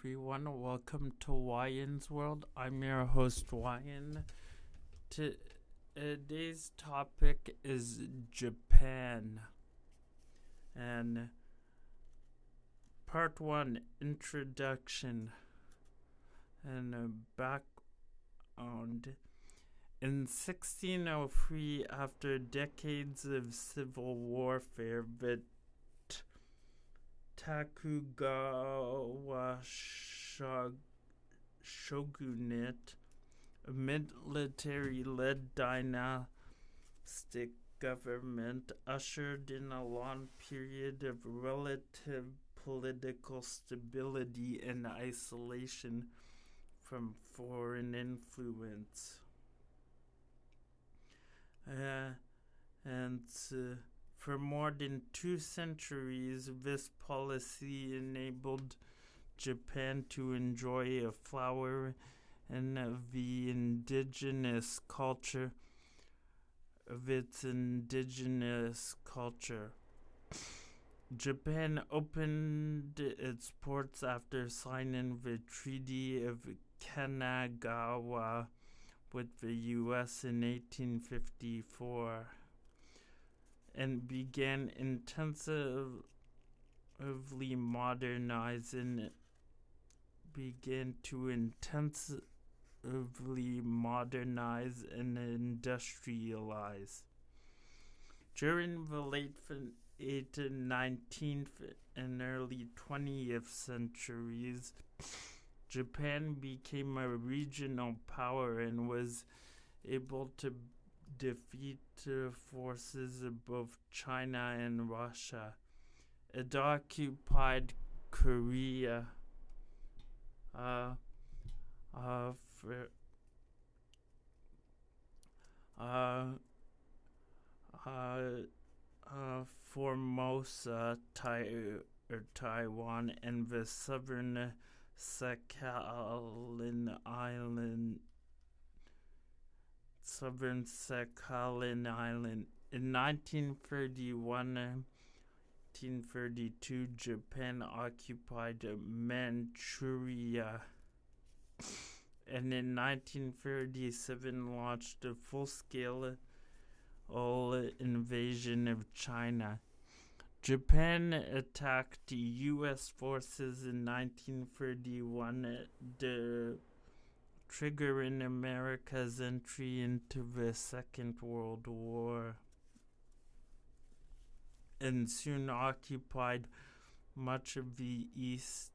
everyone. Welcome to Wyan's World. I'm your host, Wyan. Today's topic is Japan. And part one Introduction and background. In 1603, after decades of civil warfare, the Tokugawa shogunate, a military led dynastic government, ushered in a long period of relative political stability and isolation from foreign influence. Uh, and uh, for more than two centuries, this policy enabled Japan to enjoy a flower and of the indigenous culture of its indigenous culture. Japan opened its ports after signing the Treaty of Kanagawa with the U.S. in 1854 and began intensively modernizing began to intensively modernize and industrialize. During the late 18th, 19th and early 20th centuries, Japan became a regional power and was able to defeat forces of both China and Russia. It occupied Korea uh, uh, for, uh, uh, uh, Formosa, Tai- or Taiwan, and the southern Sakhalin Island southern Sakhalin Island. In 1931 1932, Japan occupied Manchuria and in 1937 launched a full scale all invasion of China. Japan attacked U.S. forces in 1931 triggering America's entry into the Second World War and soon occupied much of the East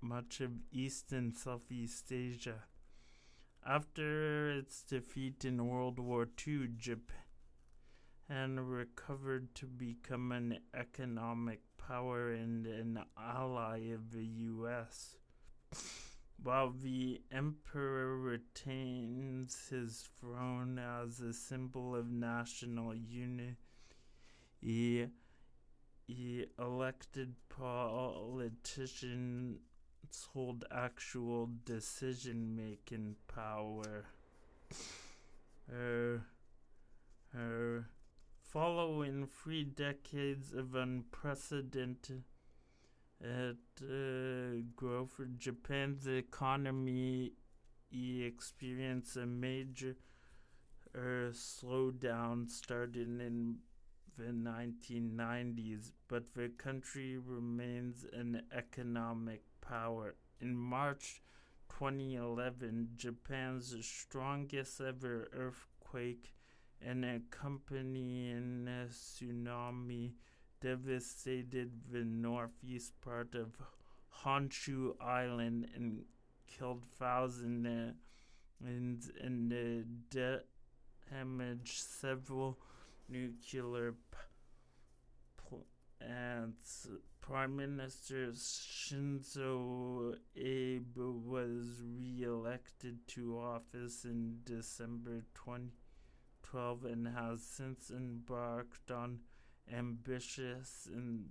much of East and Southeast Asia. After its defeat in World War II, Japan recovered to become an economic power and an ally of the US. While the emperor retains his throne as a symbol of national unity, he, elected politicians hold actual decision making power. Uh, uh, following three decades of unprecedented at uh, growth of Japan's economy experienced a major uh, slowdown starting in the 1990s, but the country remains an economic power. In March 2011, Japan's strongest ever earthquake and accompanying tsunami devastated the northeast part of Honshu Island and killed thousands and, uh, damaged several nuclear plants. Prime Minister Shinzo Abe was re-elected to office in December 2012 and has since embarked on ambitious and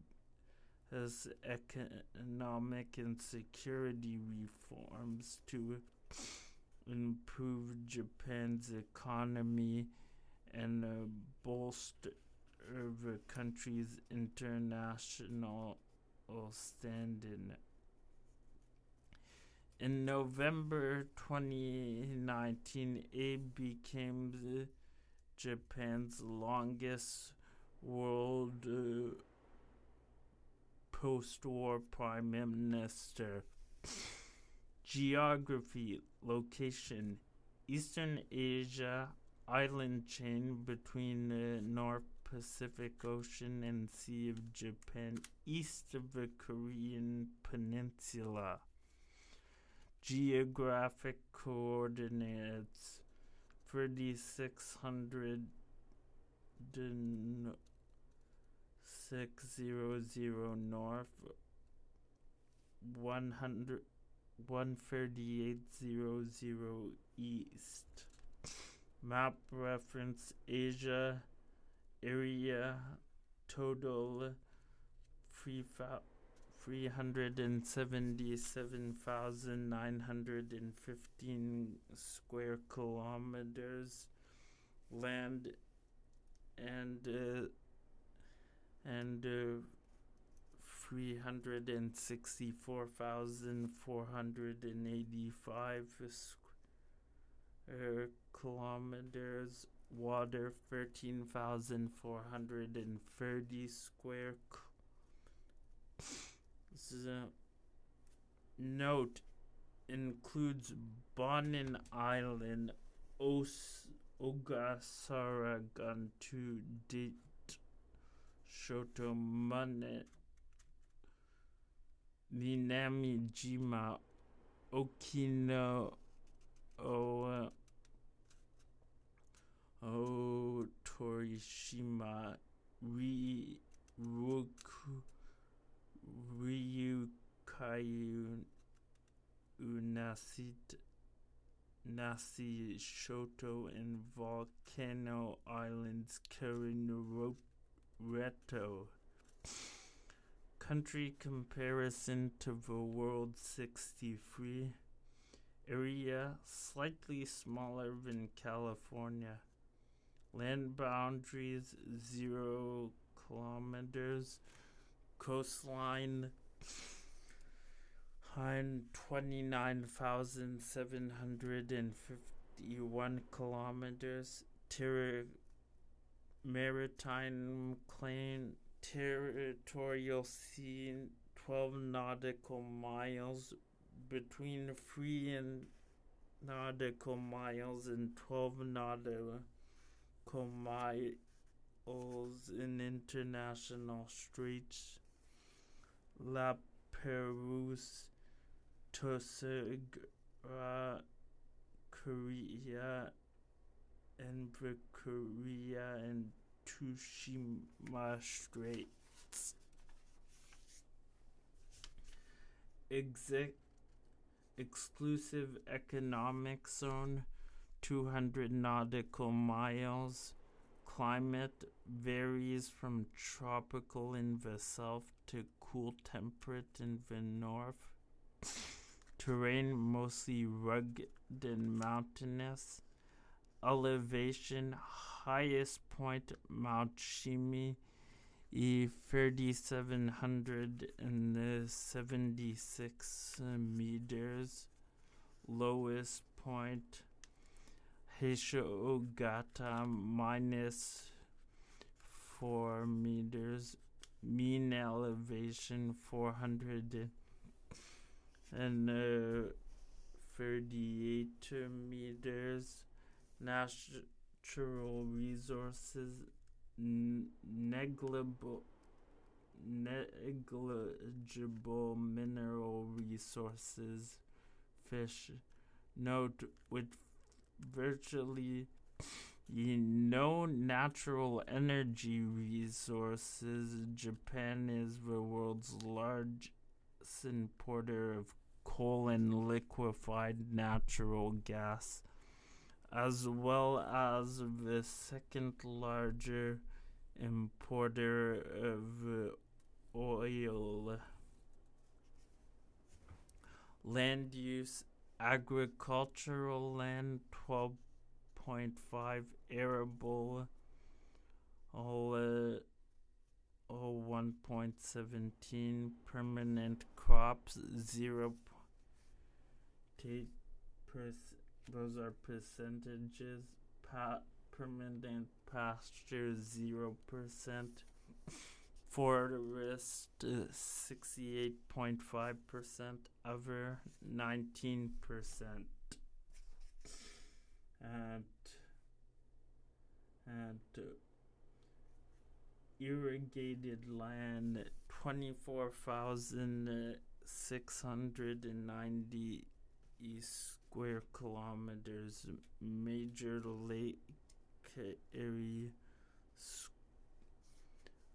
his economic and security reforms to improve Japan's economy and uh, bolster the country's international standing. In November 2019, Abe became Japan's longest world uh, post-war prime minister. Geography, location, Eastern Asia, island chain between the North Pacific Ocean and Sea of Japan, east of the Korean Peninsula. Geographic coordinates 3600 600 north 100 13800 east. Map reference asia area total 377,915 square kilometers. Land and uh, and uh, 364,485 square kilometers water 13,430 square This is a note includes Bonin Island, Os Ogasaragantu Dit Shotomane Minami Jima Okino O O Torishima Ri Roku Ryukyu Unasit Nasi Shoto and Volcano Islands Reto. Country comparison to the World 63 area slightly smaller than California. Land boundaries 0 kilometers coastline on 29,751 kilometers ter- maritime claim territorial sea 12 nautical miles between 3 and nautical miles and 12 nautical miles in international straits La Perouse, Tosegra, Korea, and Korea and Tsushima Straits. Exec- exclusive economic zone, 200 nautical miles. Climate varies from tropical in the south to cool temperate in the north. Terrain mostly rugged and mountainous. Elevation highest point Mount Shimi E 3776 meters. Lowest point Heisho minus 4 meters mean elevation 400 and uh, 38 meters natural resources negligible negligible mineral resources fish note with virtually no natural energy resources. Japan is the world's largest importer of coal and liquefied natural gas, as well as the second larger importer of oil. Land use agricultural land 12.5 arable all uh, all 1.17 permanent crops 0 locate pers- those are percentages. Pa- permanent pasture zero percent. Forest sixty-eight point five percent. Other nineteen percent. And and uh, irrigated land twenty-four thousand square kilometers. Major lake area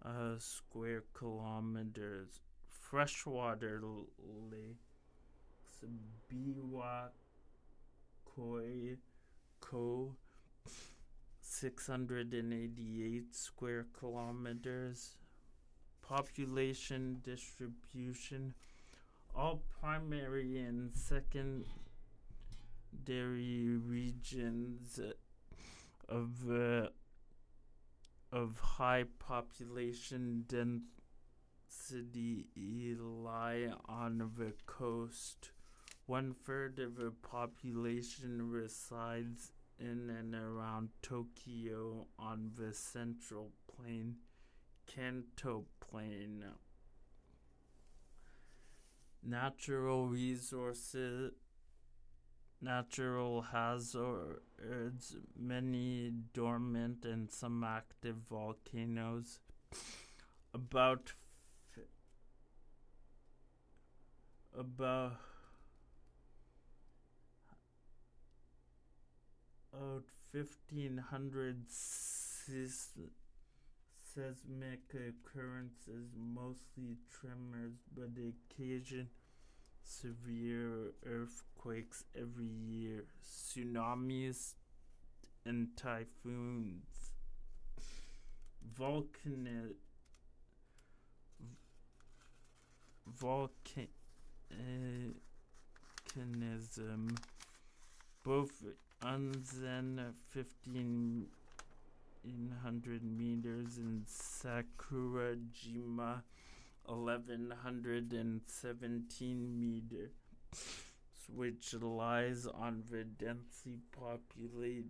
uh, square kilometers. Freshwater lakes, Biwa, Koi, Ko, 688 square kilometers. Population distribution, all primary and secondary regions of uh, of high population density lie on the coast. One third of the population resides in and around Tokyo on the Central Plain, Kanto Plain. Natural resources natural hazards, many dormant and some active volcanoes. About about about fifteen hundred seismic occurrences, mostly tremors, but occasion severe earthquakes every year, tsunamis, and typhoons. Volcani- volcanism, both Unzen 1500 meters in Sakurajima 1117 meters, which lies on the densely populated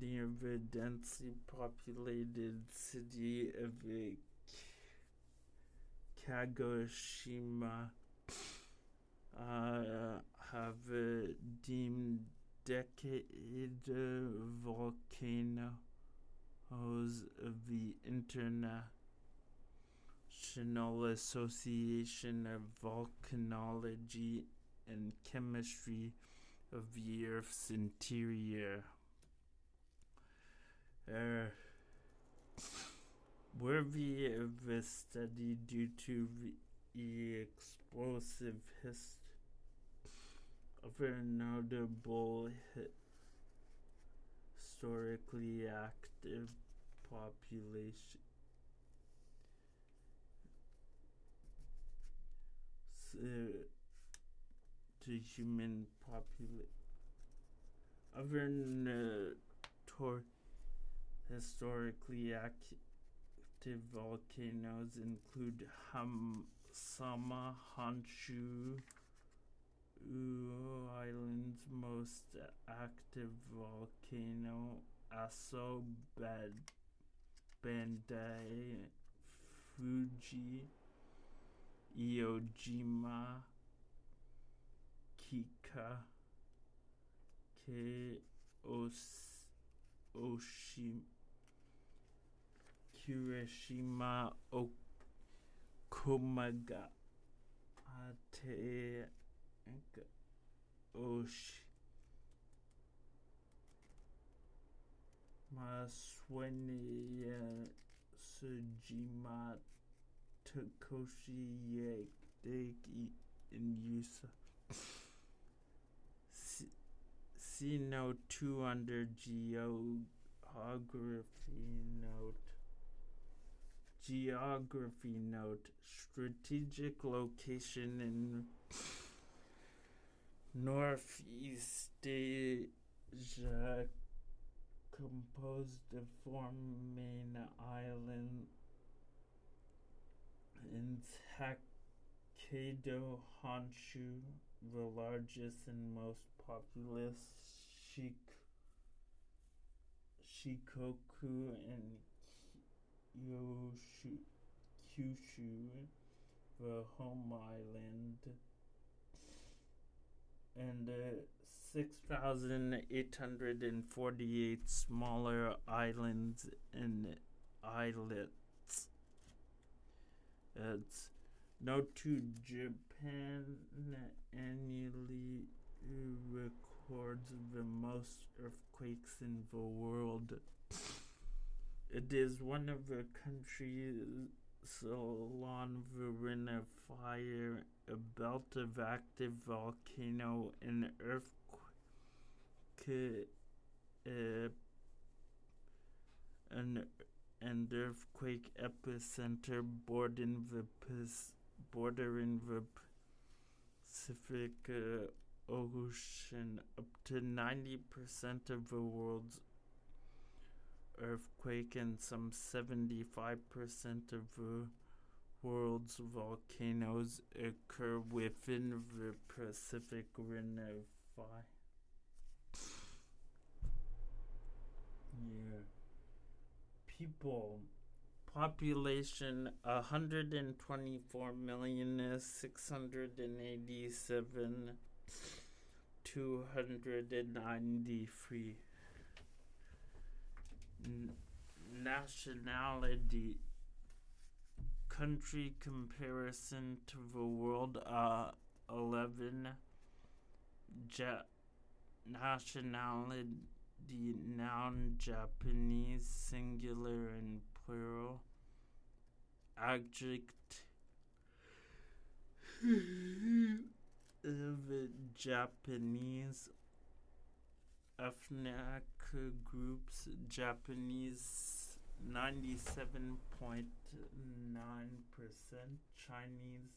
near the densely populated city of uh, Kagoshima. Uh, have uh, deemed decade volcanoes of the International Association of Volcanology and Chemistry of the Earth's interior. Uh, worthy of a study due to the explosive history of a notable historically active population. Uh, to human population. Other historically active volcanoes include Hamsama, Honshu, Island's most active volcano, Aso Bad- Bandai, Fuji, Iojima, Kika, Ke Os- Oshima, Kirishima, Okumaga, Ate, Osh, Maswenia, Sujima, Tokoshi, and Yusa. See- See note 2 under geography note. Geography note. Strategic location in Northeast Asia composed of four main islands in Hokkaido, Honshu, the largest and most populous Shik- Shikoku and Kyushu, Kyushu, the home island, and uh, 6,848 smaller islands and islets. It's note to Japan annually records the most earthquakes in the world. It is one of the countries along the ring of fire, a belt of active volcano, and earthquake, uh, an and earthquake epicenter bordering the bordering the Pacific uh, Ocean. Up to 90% of the world's earthquake and some 75% of the world's volcanoes occur within the Pacific Ring of Fire. Yeah. People. Population 124 million 687 293 N- nationality country comparison to the world uh 11 ja- nationality noun Japanese singular and plural adjective of Japanese ethnic groups Japanese 97.9% Chinese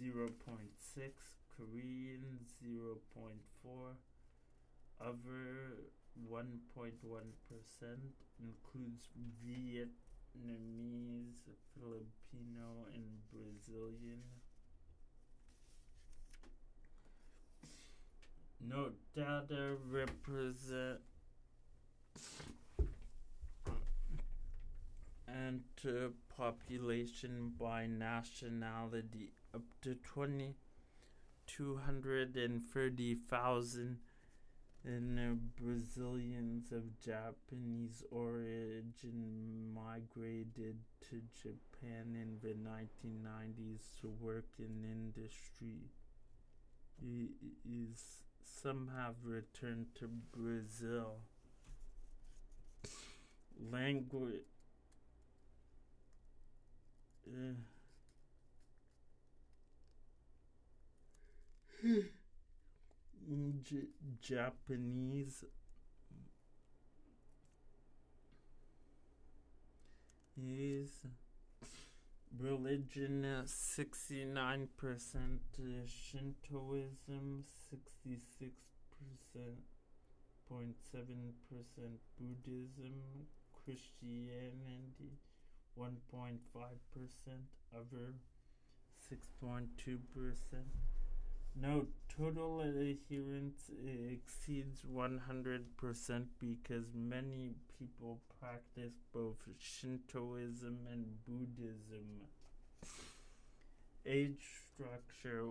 0.6 Korean 0.4 other 1.1% includes Vietnamese, Filipino, and Brazilian. No data represent and population by nationality up to 20 230,000 and Brazilians of Japanese origin migrated to Japan in the 1990s to work in industry. Is some have returned to Brazil. Language. Uh, J- Japanese is religion uh, 69% uh, Shintoism 66% 0.7% Buddhism Christianity 1.5% other 6.2% no, total adherence exceeds 100% because many people practice both Shintoism and Buddhism. Age structure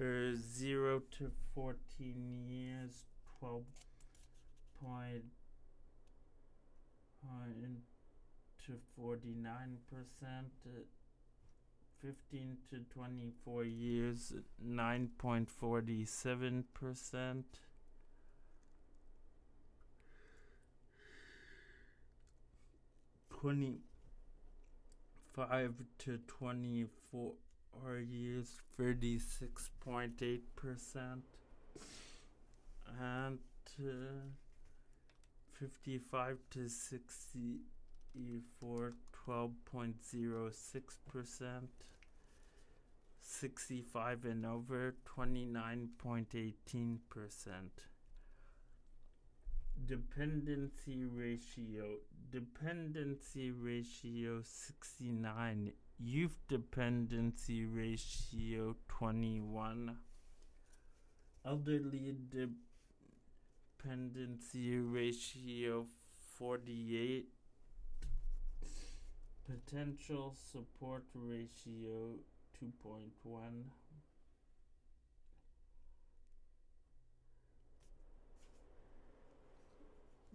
uh, 0 to 14 years, 12 point, point to 49%. Uh, 15 to 24 years, 9.47%. Twenty-five to twenty-four years, thirty-six point eight percent, and uh, fifty-five to sixty-four, twelve point zero six percent. 65 and over 29.18%. Dependency ratio dependency ratio 69 youth dependency ratio 21 elderly dependency ratio 48 potential support ratio 2.1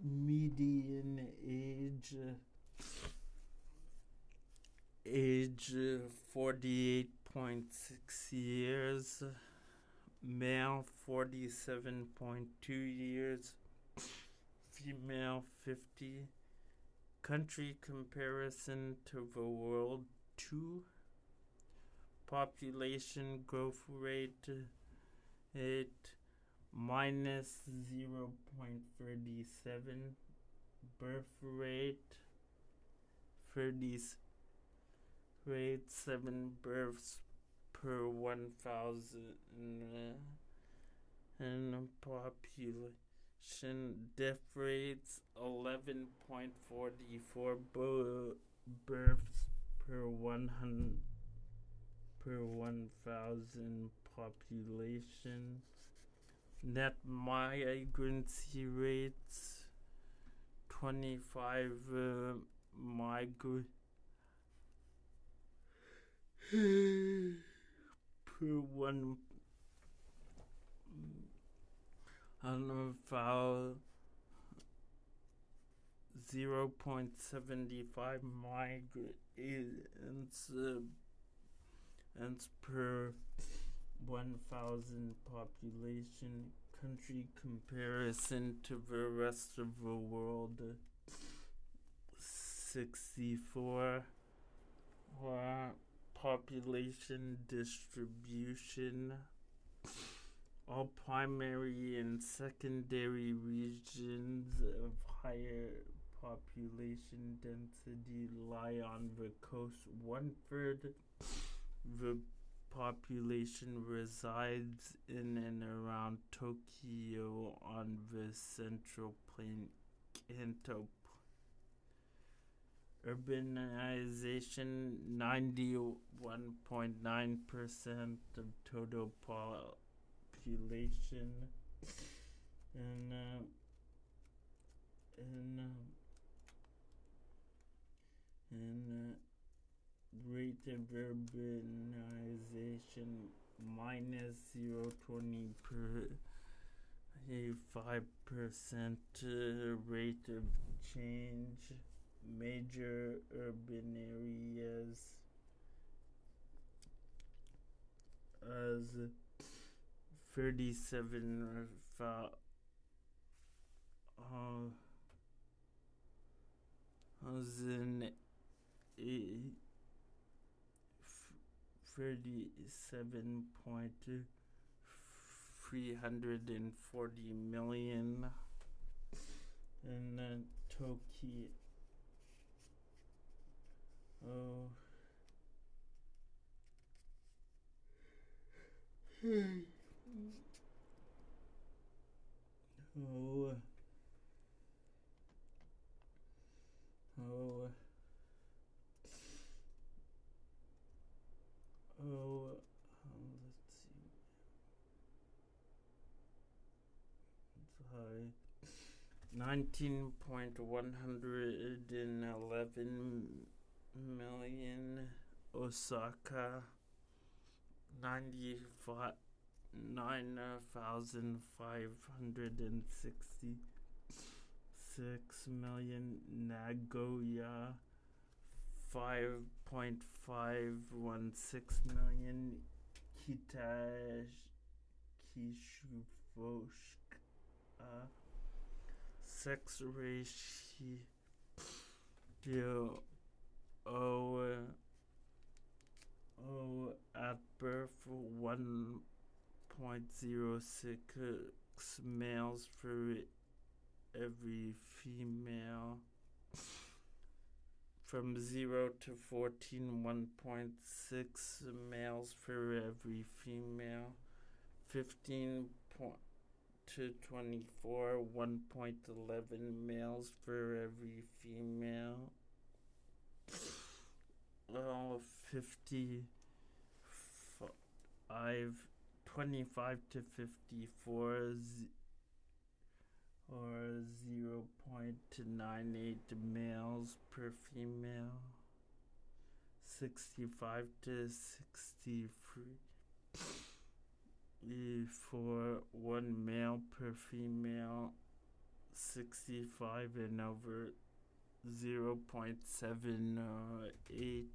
median age age 48.6 years. Male 47.2 years. Female 50 country comparison to the world 2 population growth rate 8 minus 0.37 birth rate 30 rate 7 births per 1000 and population death rates 11.44 births per 100 per 1000 population. Net migrancy rates 25 uh, per one about 0.75 migrants uh, per 1000 population. Country comparison to the rest of the world 64 uh, population distribution all primary and secondary regions of higher population density lie on the coast one third the population resides in and around Tokyo on the central plain Kanto. Urbanization 91.9% of total population and uh, and uh, and uh, rate of urbanization minus 0.20 per a 5% uh, rate of change. Major urban areas as 37 uh, thousand eight thirty-seven point three hundred and forty million, and then Tokyo. Oh. Oh. Oh. Oh, um, let's see. It's high. Nineteen point one hundred and eleven million. Osaka. Ninety five. Nine thousand five hundred and sixty six million Nagoya five point five one six million. Kitash Kishuvoshk uh, sex ratio oh uh, oh at birth one point zero six males for every female. From 0 to 14 1.6 males for every female. 15 to 24 1.11 males for every female. 50, five, 25 to 54 z- or 0.98 males per female. 65 to 63 eh, for one male per female 65 and over 0.78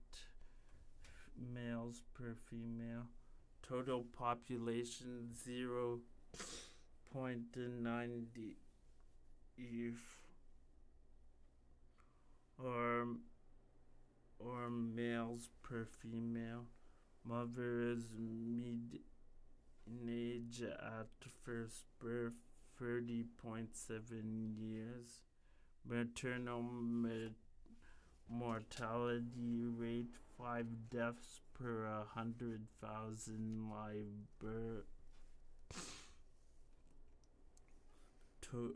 males per female total population 0.90 if or or males per female. Mother is mid age at first birth 30.7 years. Maternal ma- mortality rate 5 deaths per 100,000 liber to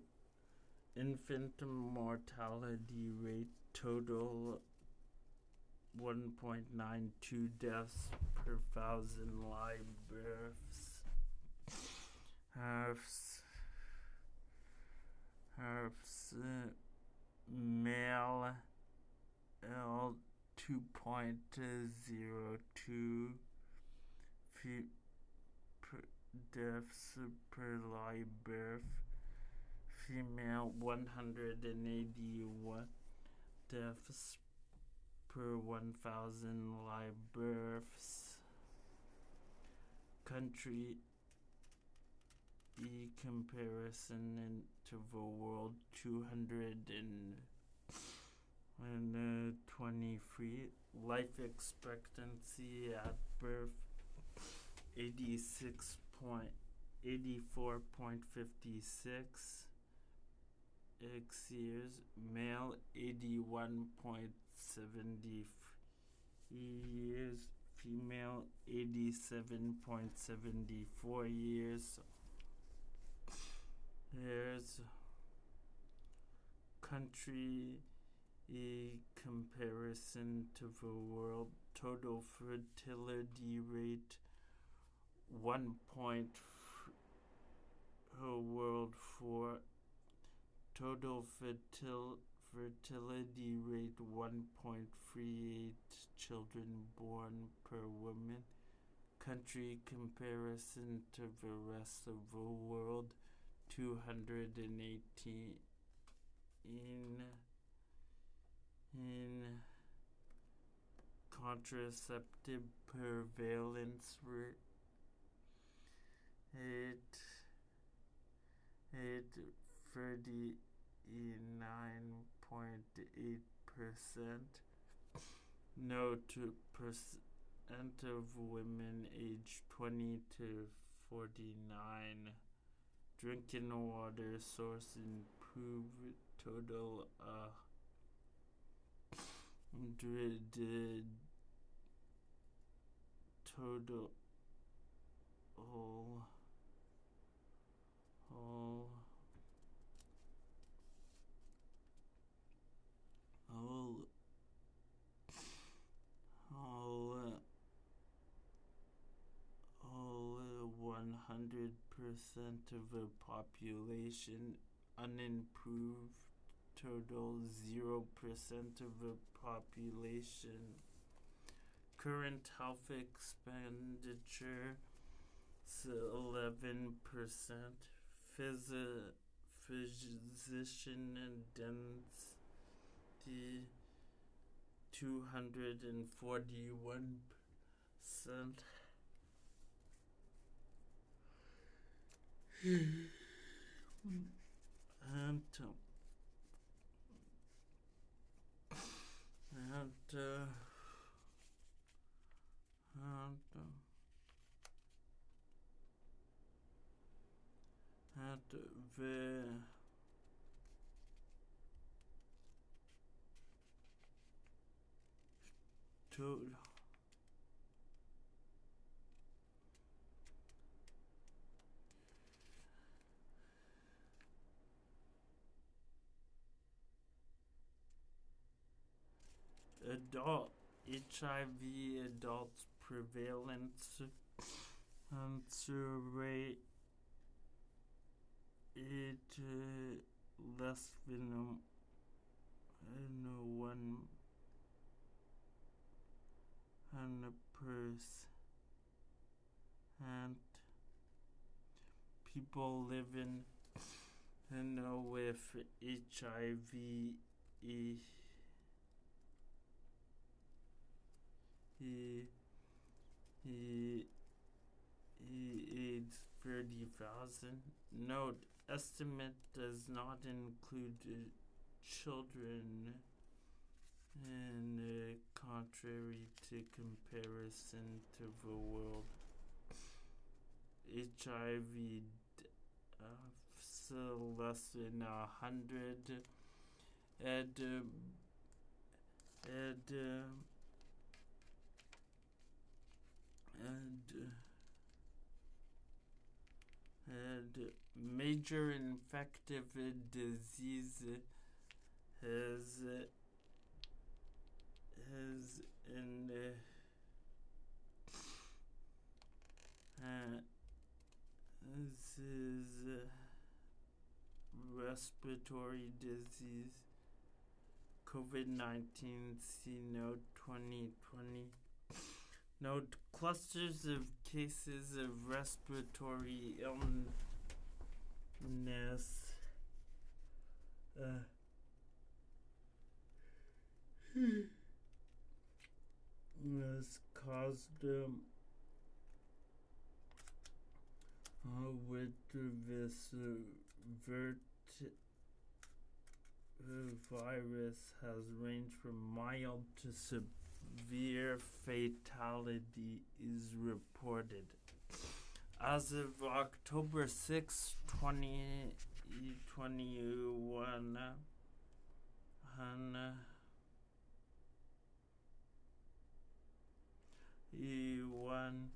infant mortality rate total 1.92 deaths per thousand live births. Herfs, herfs, uh, male, adult 2.02 deaths per live birth, female 181 deaths per 1,000 live births, country E comparison interval world 200 and and uh, 23 life expectancy at birth 86 point 84.56 x years male 81.70 years. Female 87.74 years. There's country comparison to the world total fertility rate one point world for total fertil- fertility rate 1.38 children born per woman. Country comparison to the rest of the world 218 in contraceptive prevalence rate it it thirty nine point eight percent. No two percent of women aged twenty to forty nine drinking water source improved total uh did total all all all all all one hundred percent of the population unimproved total zero percent of the population. Current health expenditure eleven percent. Physi- physician and dentist two hundred and forty one percent. And um, and uh, and uh, and the to adult HIV adult prevalence um, survey it uh, less than um, uh, one hundred and people living you know with HIV e, e, e, e, AIDS 30,000. Note, estimate does not include uh, children and uh, contrary to comparison to the world. HIV uh, so less than a hundred and um, and uh, and and major infective disease has has in uh, is uh, respiratory disease COVID 19 C note 2020. Note clusters of cases of respiratory illness. Uh, was caused um, uh, with this uh, vert virus has ranged from mild to severe fatality is reported. As of October 6, 2021, Hannah E1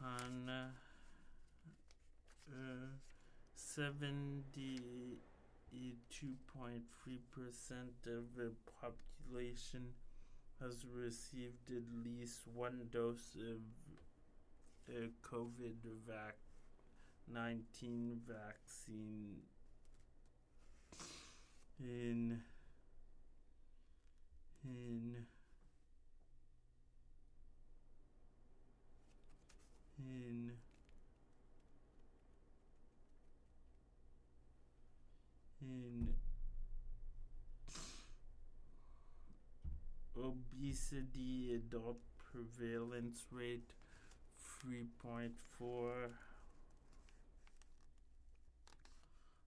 Hannah uh, 72.3% of the population has received at least one dose of uh, COVID vac 19 vaccine in in in in obesity adult prevalence rate 3.4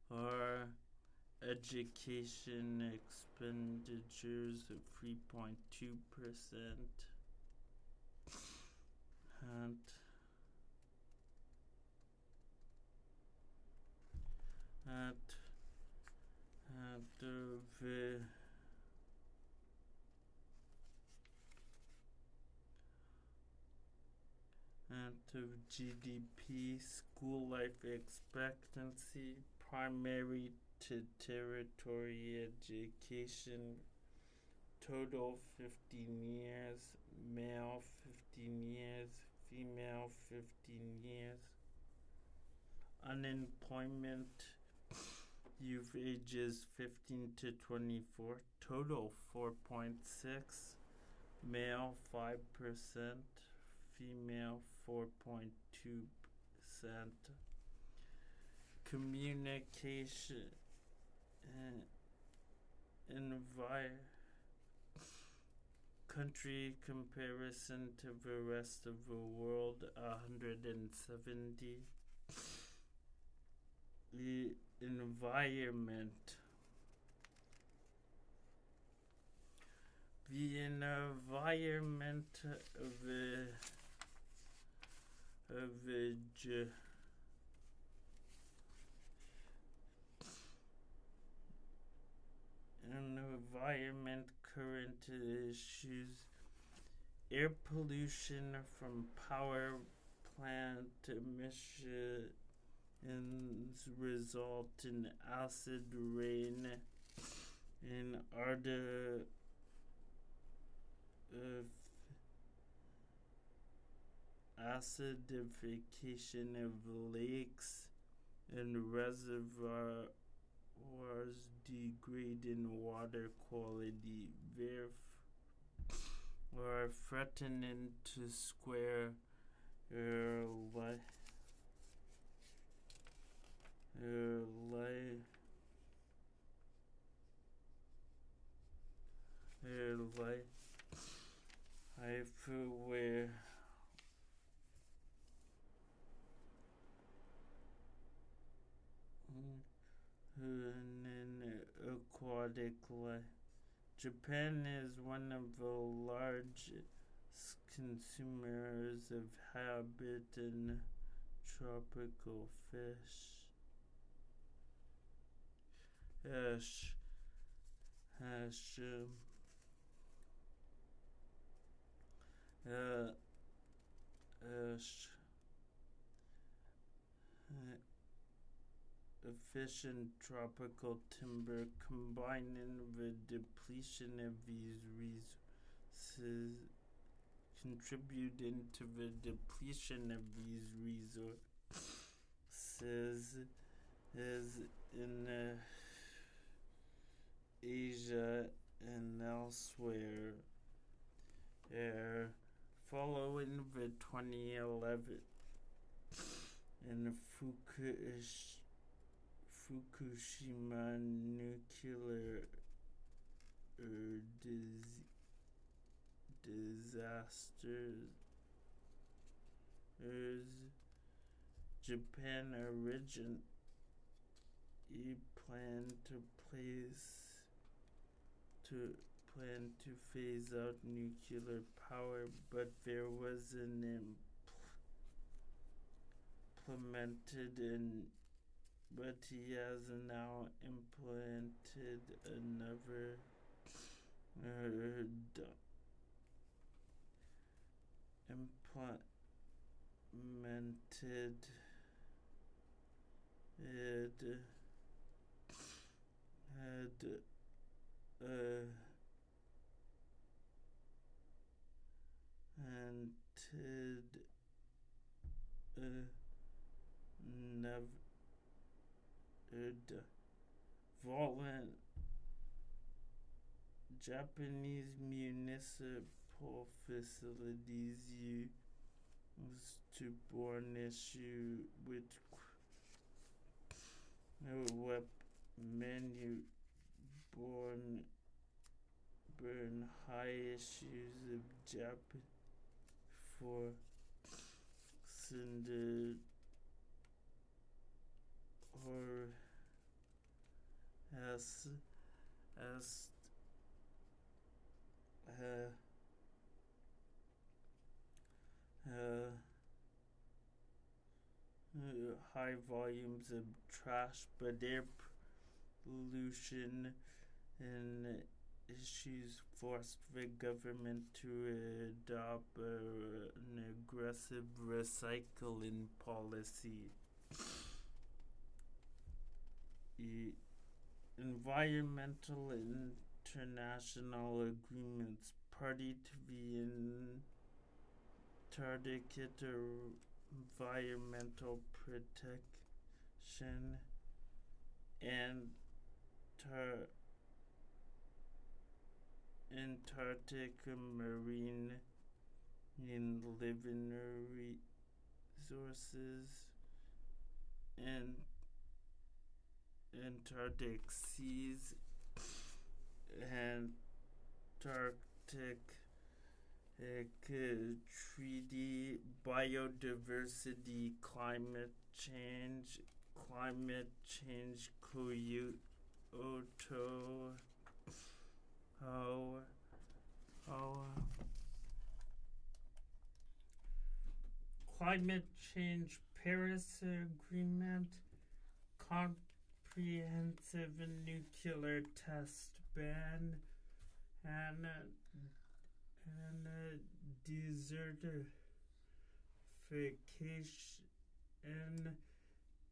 or education expenditures of 3.2 percent. And at at the at of GDP, school life expectancy, primary to territory education, total 15 years, male 15 years, female 15 years, unemployment youth ages 15 to 24, total 4.6, male 5%, female 4.2%. Communication uh, envir country comparison to the rest of the world 170 the environment the environment of the the environment current issues. Air pollution from power plant emissions result in acid rain in Arda of uh, acidification of lakes and reservoirs degrading water quality. Or threatening to square uh, li- uh, li- everywhere and aquatic life. Japan is one of the largest consumers of habit and tropical fish. Ash, ash, um, uh, ash, uh, efficient tropical timber combining with depletion of these resources contributing to the depletion of these resources is in uh, Asia and elsewhere. Uh, following the 2011 in Fukush, Fukushima nuclear uh, dis- disasters, Japan originally planned to place to plan to phase out nuclear power, but there was an implemented and but he has now implanted another uh, implemented it had uh, entered uh, never violent Japanese municipal facilities used to born issue with wep menu born burn high issues of Japan for cinder or as as uh, uh, high volumes of trash, but air pollution and issues forced the government to adopt an aggressive recycling policy. Environmental international agreements party to the Antarctic Environmental Protection and tar- Antarctic marine and living resources and Antarctic seas Antarctic uh, treaty biodiversity climate change climate change Kyoto oh oh climate change Paris Agreement comprehensive nuclear test ban and uh, and uh, desertification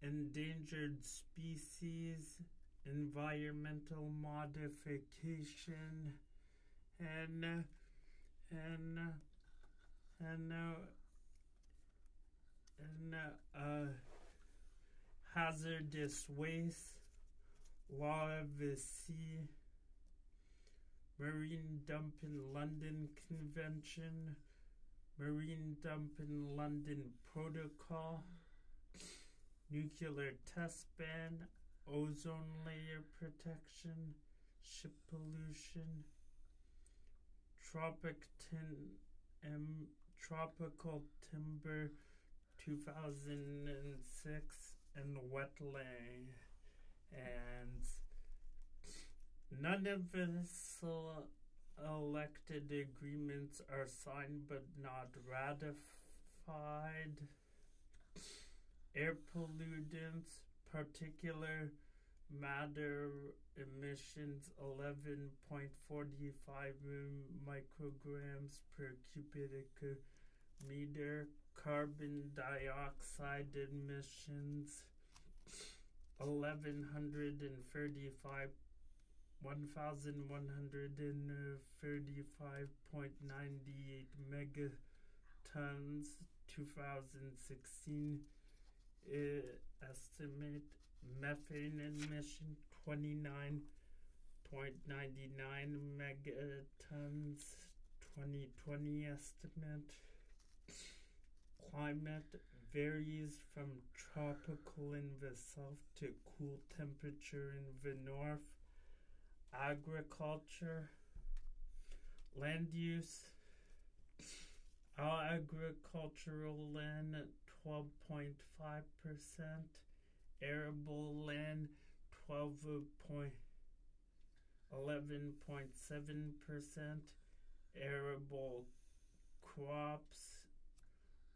endangered species environmental modification and and uh, and uh, and uh, hazardous waste, law of the sea, marine dump in London Convention, marine dump in London Protocol, nuclear test ban, ozone layer protection, ship pollution, tropic tin, tropical timber 2006 and wetland and none of the elected agreements are signed but not ratified. Air pollutants particular matter emissions 11.45 micrograms per cubic meter carbon dioxide emissions 1135 1135.98 megatons 2016 uh, estimate methane emission 29.99 megatons 2020 estimate climate varies from tropical in the south to cool temperature in the north. Agriculture land use our agricultural land 12.5% arable land 12.11.7% arable crops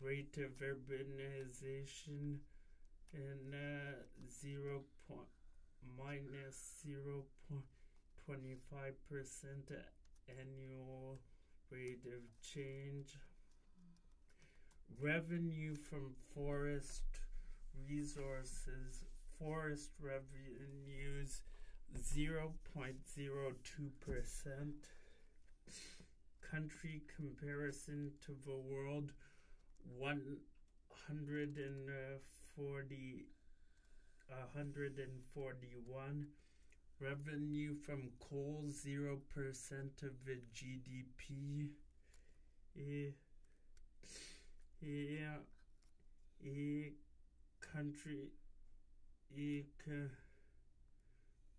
rate of urbanization and uh, 0. Point, 0.25% annual rate of change revenue from forest resources forest revenues 0.02%. Country comparison to the world 140 uh, 141 revenue from coal 0% of the GDP a, a, a country a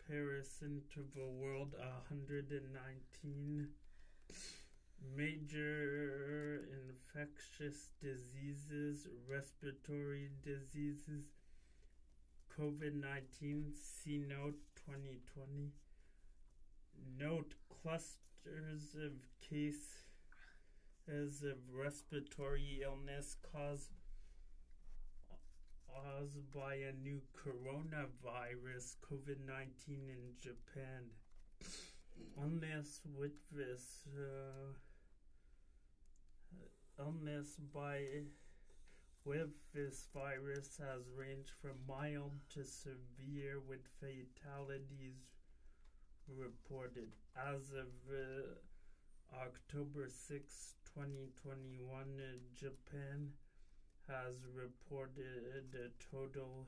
comparison to the world 119 major infectious diseases respiratory diseases COVID-19 C note 2020 note clusters of cases of respiratory illness caused caused by a new coronavirus COVID-19 in Japan. Illness with this uh, illness by with this virus has ranged from mild to severe with fatalities reported. As of uh, October 6, 2021 in Japan has reported a total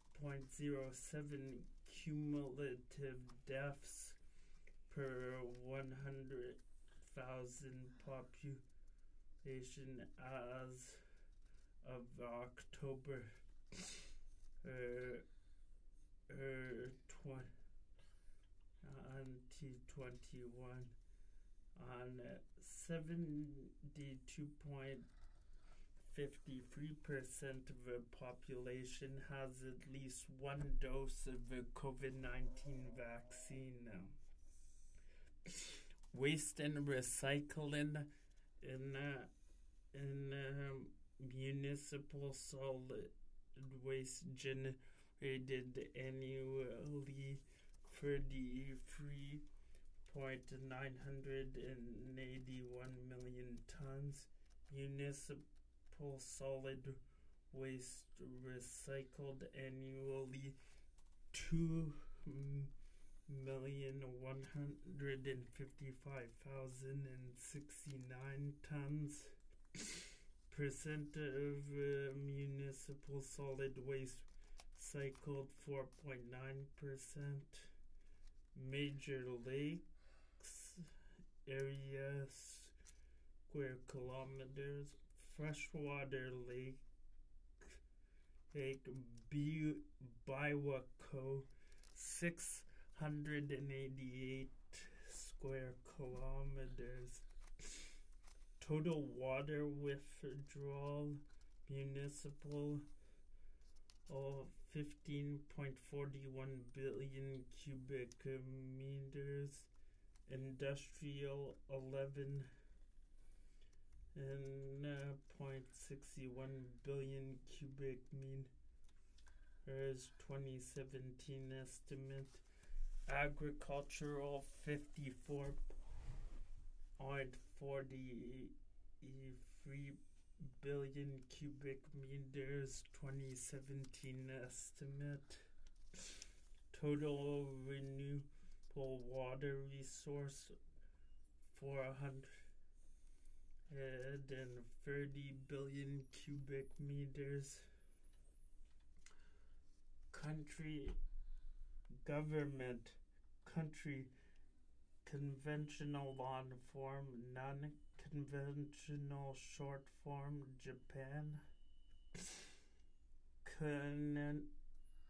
14.07 cumulative deaths per 100,000 population as of October uh, uh, 2021 on 72.53% of the population has at least one dose of the COVID 19 vaccine. Waste and recycling in, uh, in uh, municipal solid waste generated annually 33 point nine hundred and eighty one million tons. Municipal solid waste recycled annually two million one hundred and fifty five thousand and sixty nine tons. Percent of uh, municipal solid waste cycled four point nine percent. Major lakes area square kilometers freshwater lake lake Biwako 688 square kilometers. Total water withdrawal municipal of 15.41 billion cubic meters. Industrial 11 and uh, 0.61 billion cubic meters 2017 estimate. Agricultural 54.43 billion cubic meters. 2017 estimate. Total renewable water resource 430 billion cubic meters. Country government. Country conventional long form non-conventional short form japan. Con-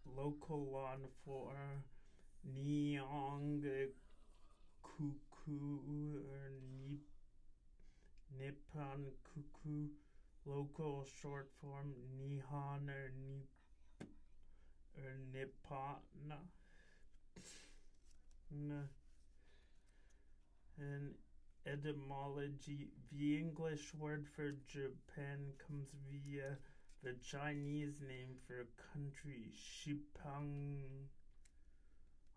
local law form Nyong Kuku or Nip, Nippon Kuku, local short form Nihon or Nip or Nippon. And etymology the English word for Japan comes via the Chinese name for a country, Shipang.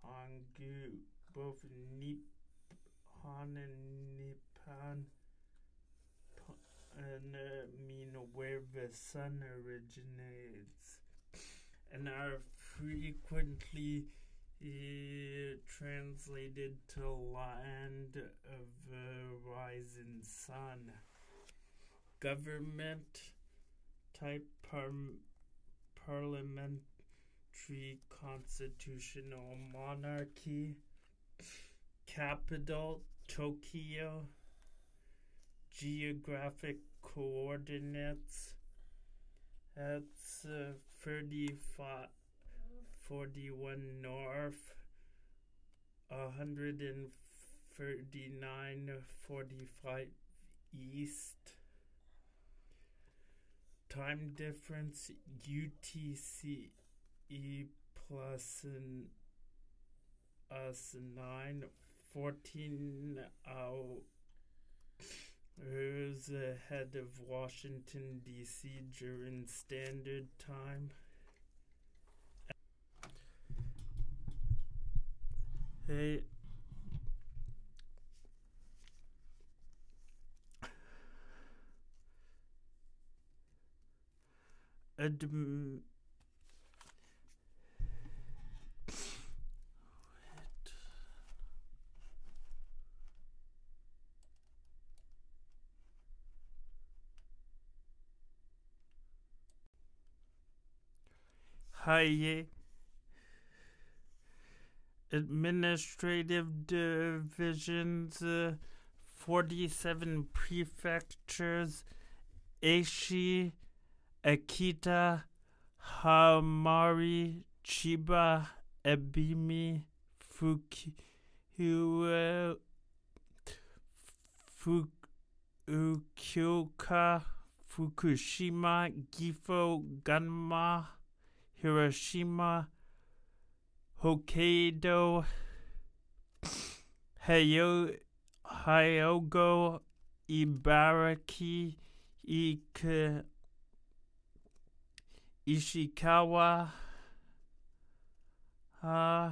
Angu, both Nippon and Nippon and uh, mean where the sun originates. And are frequently uh, translated to land of the rising sun. Government type par- parliament tree constitutional monarchy, capital Tokyo, geographic coordinates. That's uh, 35, 41 north, 139, 45 east. Time difference UTC e plus an us 9 14 hours ahead of Washington DC during standard time? Hey. Adm- Haye administrative divisions uh, 47 prefectures Aichi, Akita, Hamari, Chiba, Ebimi, Fukuoka, Fukuoka, Fukushima, Gifu, Gunma, Hiroshima, Hokkaido, Hyo, Hyogo, Ibaraki, Ik, Ishikawa, uh,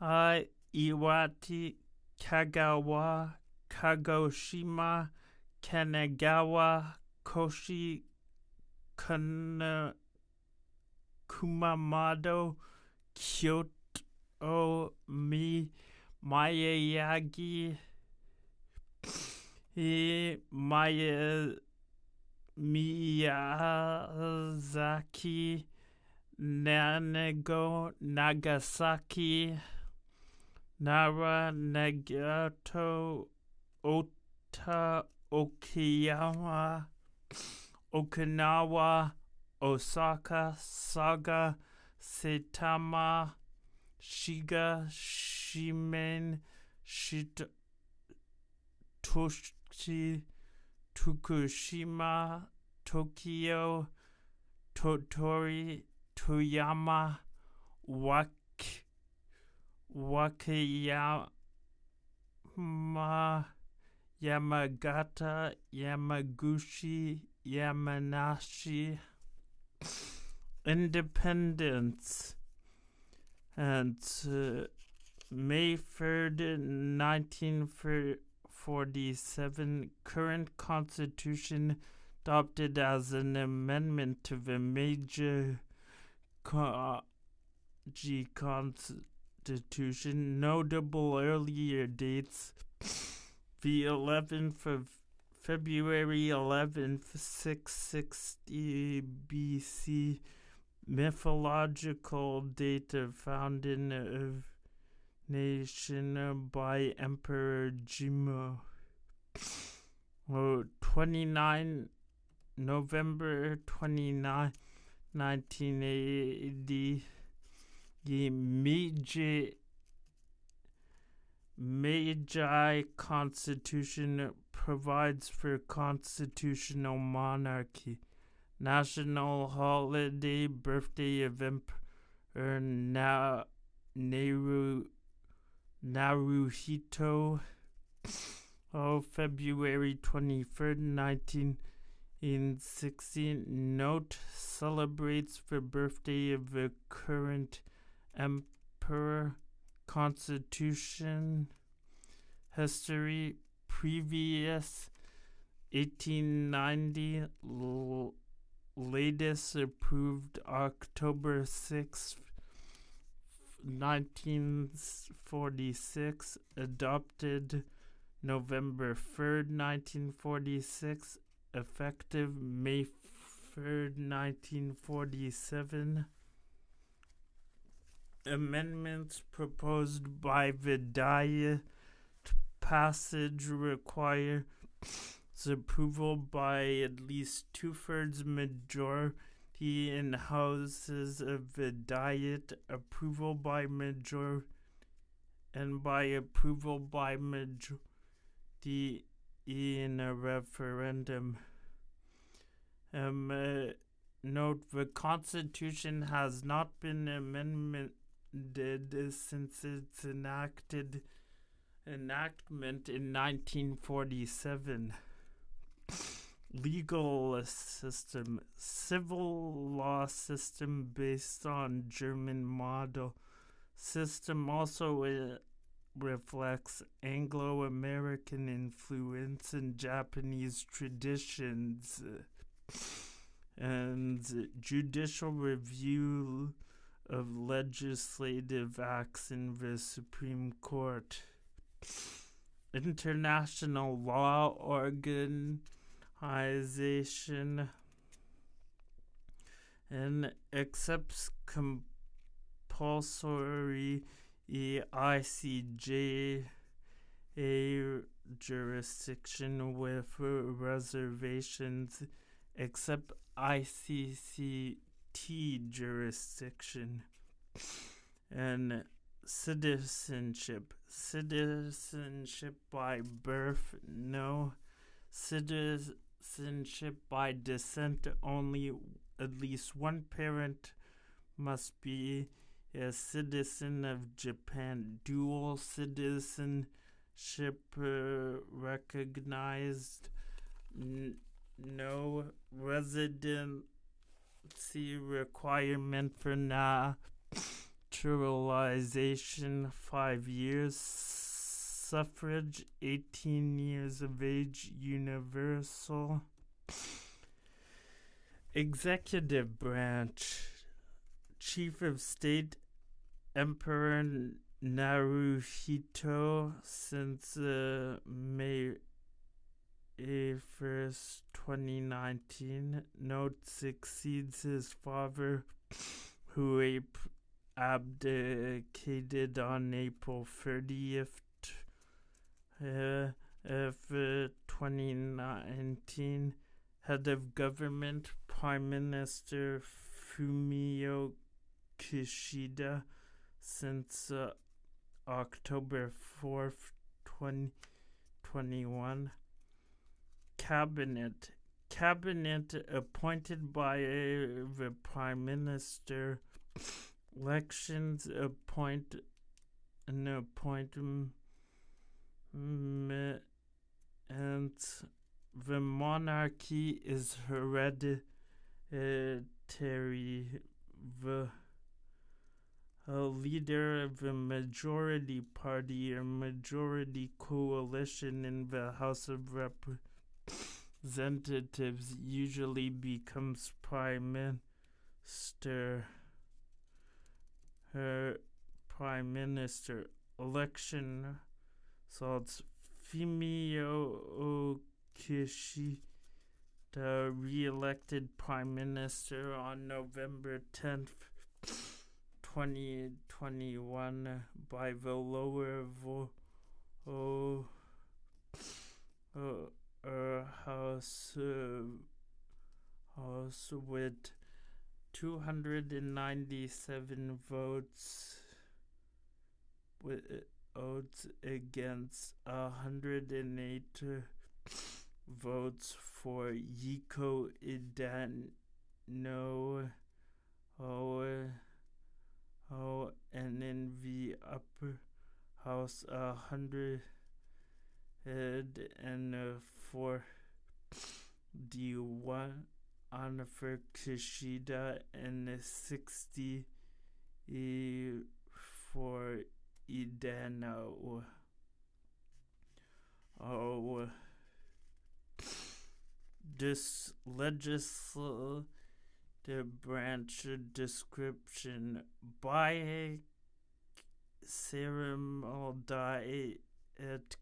uh, Iwate, Kagawa, Kagoshima, Kanagawa, Kochi, Kana, Kumamoto, Kyoto, Mi, Mayayagi, Maya, Miyazaki, Nanego, Nagasaki, Nara, Nagato, Ota, Okayama, Okinawa, Osaka, Saga, Saitama, Shiga, Shimen, Shit, Toshi, Tokushima, Tokyo, Tottori, Toyama, Wak, Wakayama, Yamagata, Yamaguchi, Yamanashi, Independence, and uh, May 3rd, 1947, current constitution adopted as an amendment to the Meiji G Constitution. Notable earlier dates the 11th of February 11th, 660 BC, mythological date of founding of nation by Emperor Jimmu. Oh, 29 November 29, 1980, the Meiji, Meiji Constitution provides for constitutional monarchy. National holiday, birthday of Emperor Na- Naru- Naruhito. Oh, February 23rd, 1916. Note celebrates the birthday of the current emperor. Constitution. History. Previous 1890. L- latest approved October 6th. 1946 adopted November 3rd, 1946, effective May 3rd, 1947. Amendments proposed by Vidaya passage require approval by at least two thirds majority in houses of the diet, approval by major and by approval by majority in a referendum. Um, uh, note the Constitution has not been amended since its enacted enactment in 1947. Legal system, civil law system based on German model system also uh, reflects Anglo American influence and Japanese traditions and judicial review of legislative acts in the Supreme Court. International law organization and accepts compulsory ICJ a jurisdiction with reservations except ICCT jurisdiction and citizenship. Citizenship by birth no. Citizenship by descent only at least one parent must be a citizen of Japan. Dual citizenship uh, recognized N- no residency requirement for naturalization 5 years suffrage 18 years of age universal executive branch chief of state emperor naruhito since uh, may 1st 2019 note succeeds his father who ap- abdicated on april 30th uh, of uh, 2019 head of government prime minister fumio kishida since uh, october 4th 2021 cabinet cabinet appointed by the prime minister. Elections appoint an appointment. And the monarchy is hereditary. The a leader of the majority party or majority coalition in the house of representatives usually becomes prime minister. Her prime minister election results Fumio Kishida re-elected prime minister on November 10th 2021 by the lower vo- oh, uh, uh, house uh, house with 297 votes with uh, votes against 108 votes for Yiko Edano oh, oh, and in the upper house 100 head and uh, for the one on for Kishida and the 60 for Edano. Oh, this legislative branch description by ceremonial et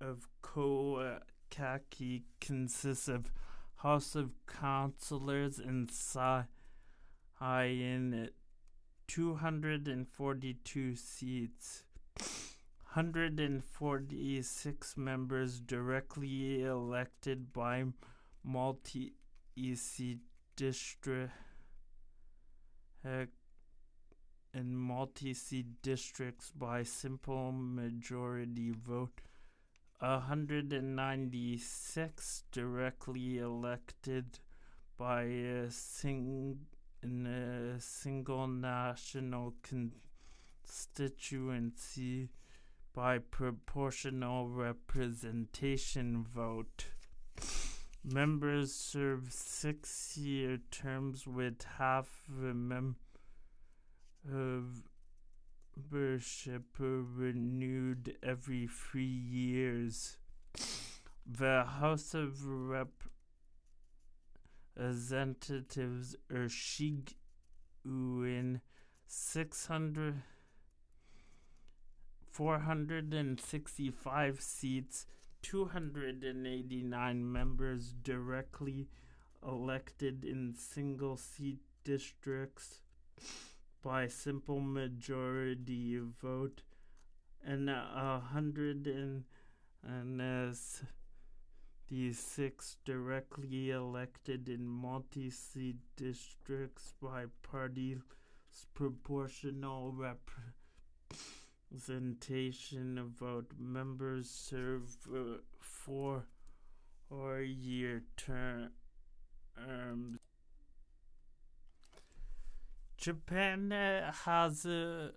of Koakaki consists of House of Councilors and in 242 seats. 146 members directly elected by multi EC district uh, and multi seat districts by simple majority vote. 196 directly elected by a sing in a single national constituency by proportional representation vote. Members serve six year terms with half membership renewed every three years. The House of Representatives Urshigun 600 465 seats 289 members directly elected in single seat districts by simple majority vote and a hundred and and as the six directly elected in multi-seat districts by party proportional representation vote members serve uh, four or year terms. Japan uh, has a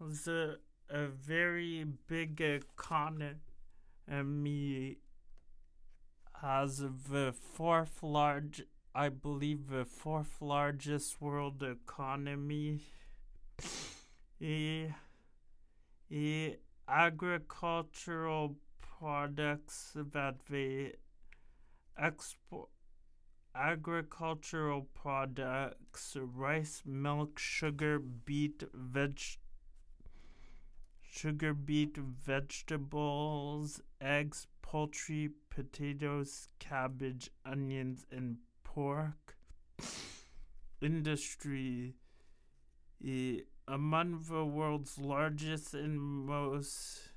has a, a very big economy has the fourth large I believe the fourth largest world economy. E, e agricultural products that they export agricultural products rice milk sugar beet veg sugar beet vegetables eggs poultry potatoes cabbage onions and pork. Industry. Among the world's largest and most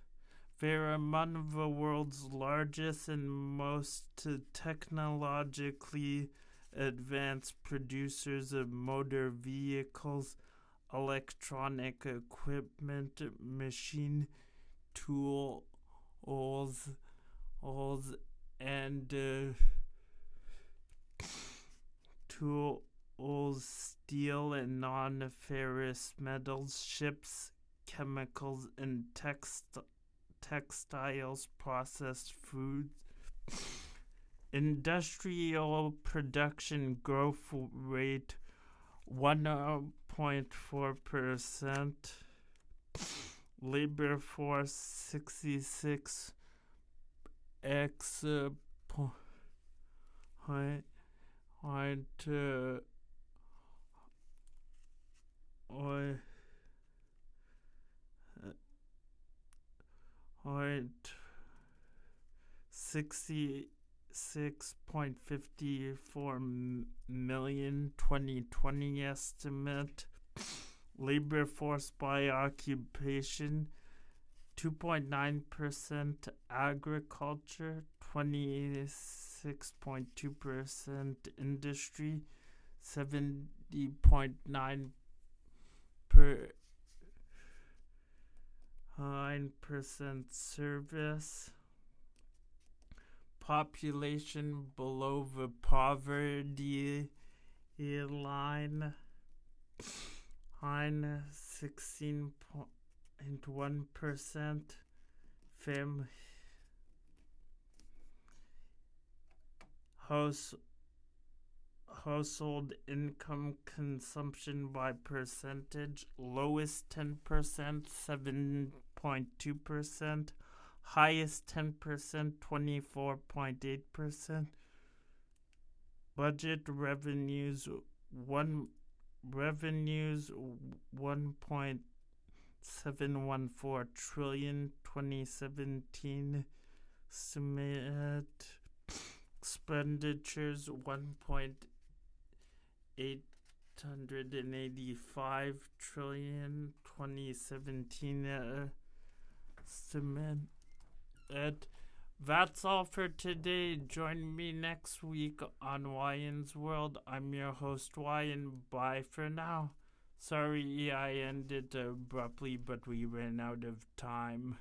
they're among the world's largest and most technologically advanced producers of motor vehicles, electronic equipment, machine tools, tools, and uh, tools, steel and non-ferrous metals, ships, chemicals, and textiles textiles, processed foods. Industrial production growth rate 1.4%. Labor force 66 x point, uh, or point sixty six point fifty four million 2020 estimate. Labor force by occupation 2.9% agriculture 26.2% industry 70.9 per 9% service. Population below the poverty line. Hein 16.1%. Family house household income consumption by percentage lowest 10% 7.2% highest 10% 24.8% budget revenues 1 revenues 1.714 trillion 2017 estimate expenditures 1. 885 trillion 2017 uh, estimate. That's all for today. Join me next week on Wyan's World. I'm your host, Wyan. Bye for now. Sorry I ended abruptly, but we ran out of time.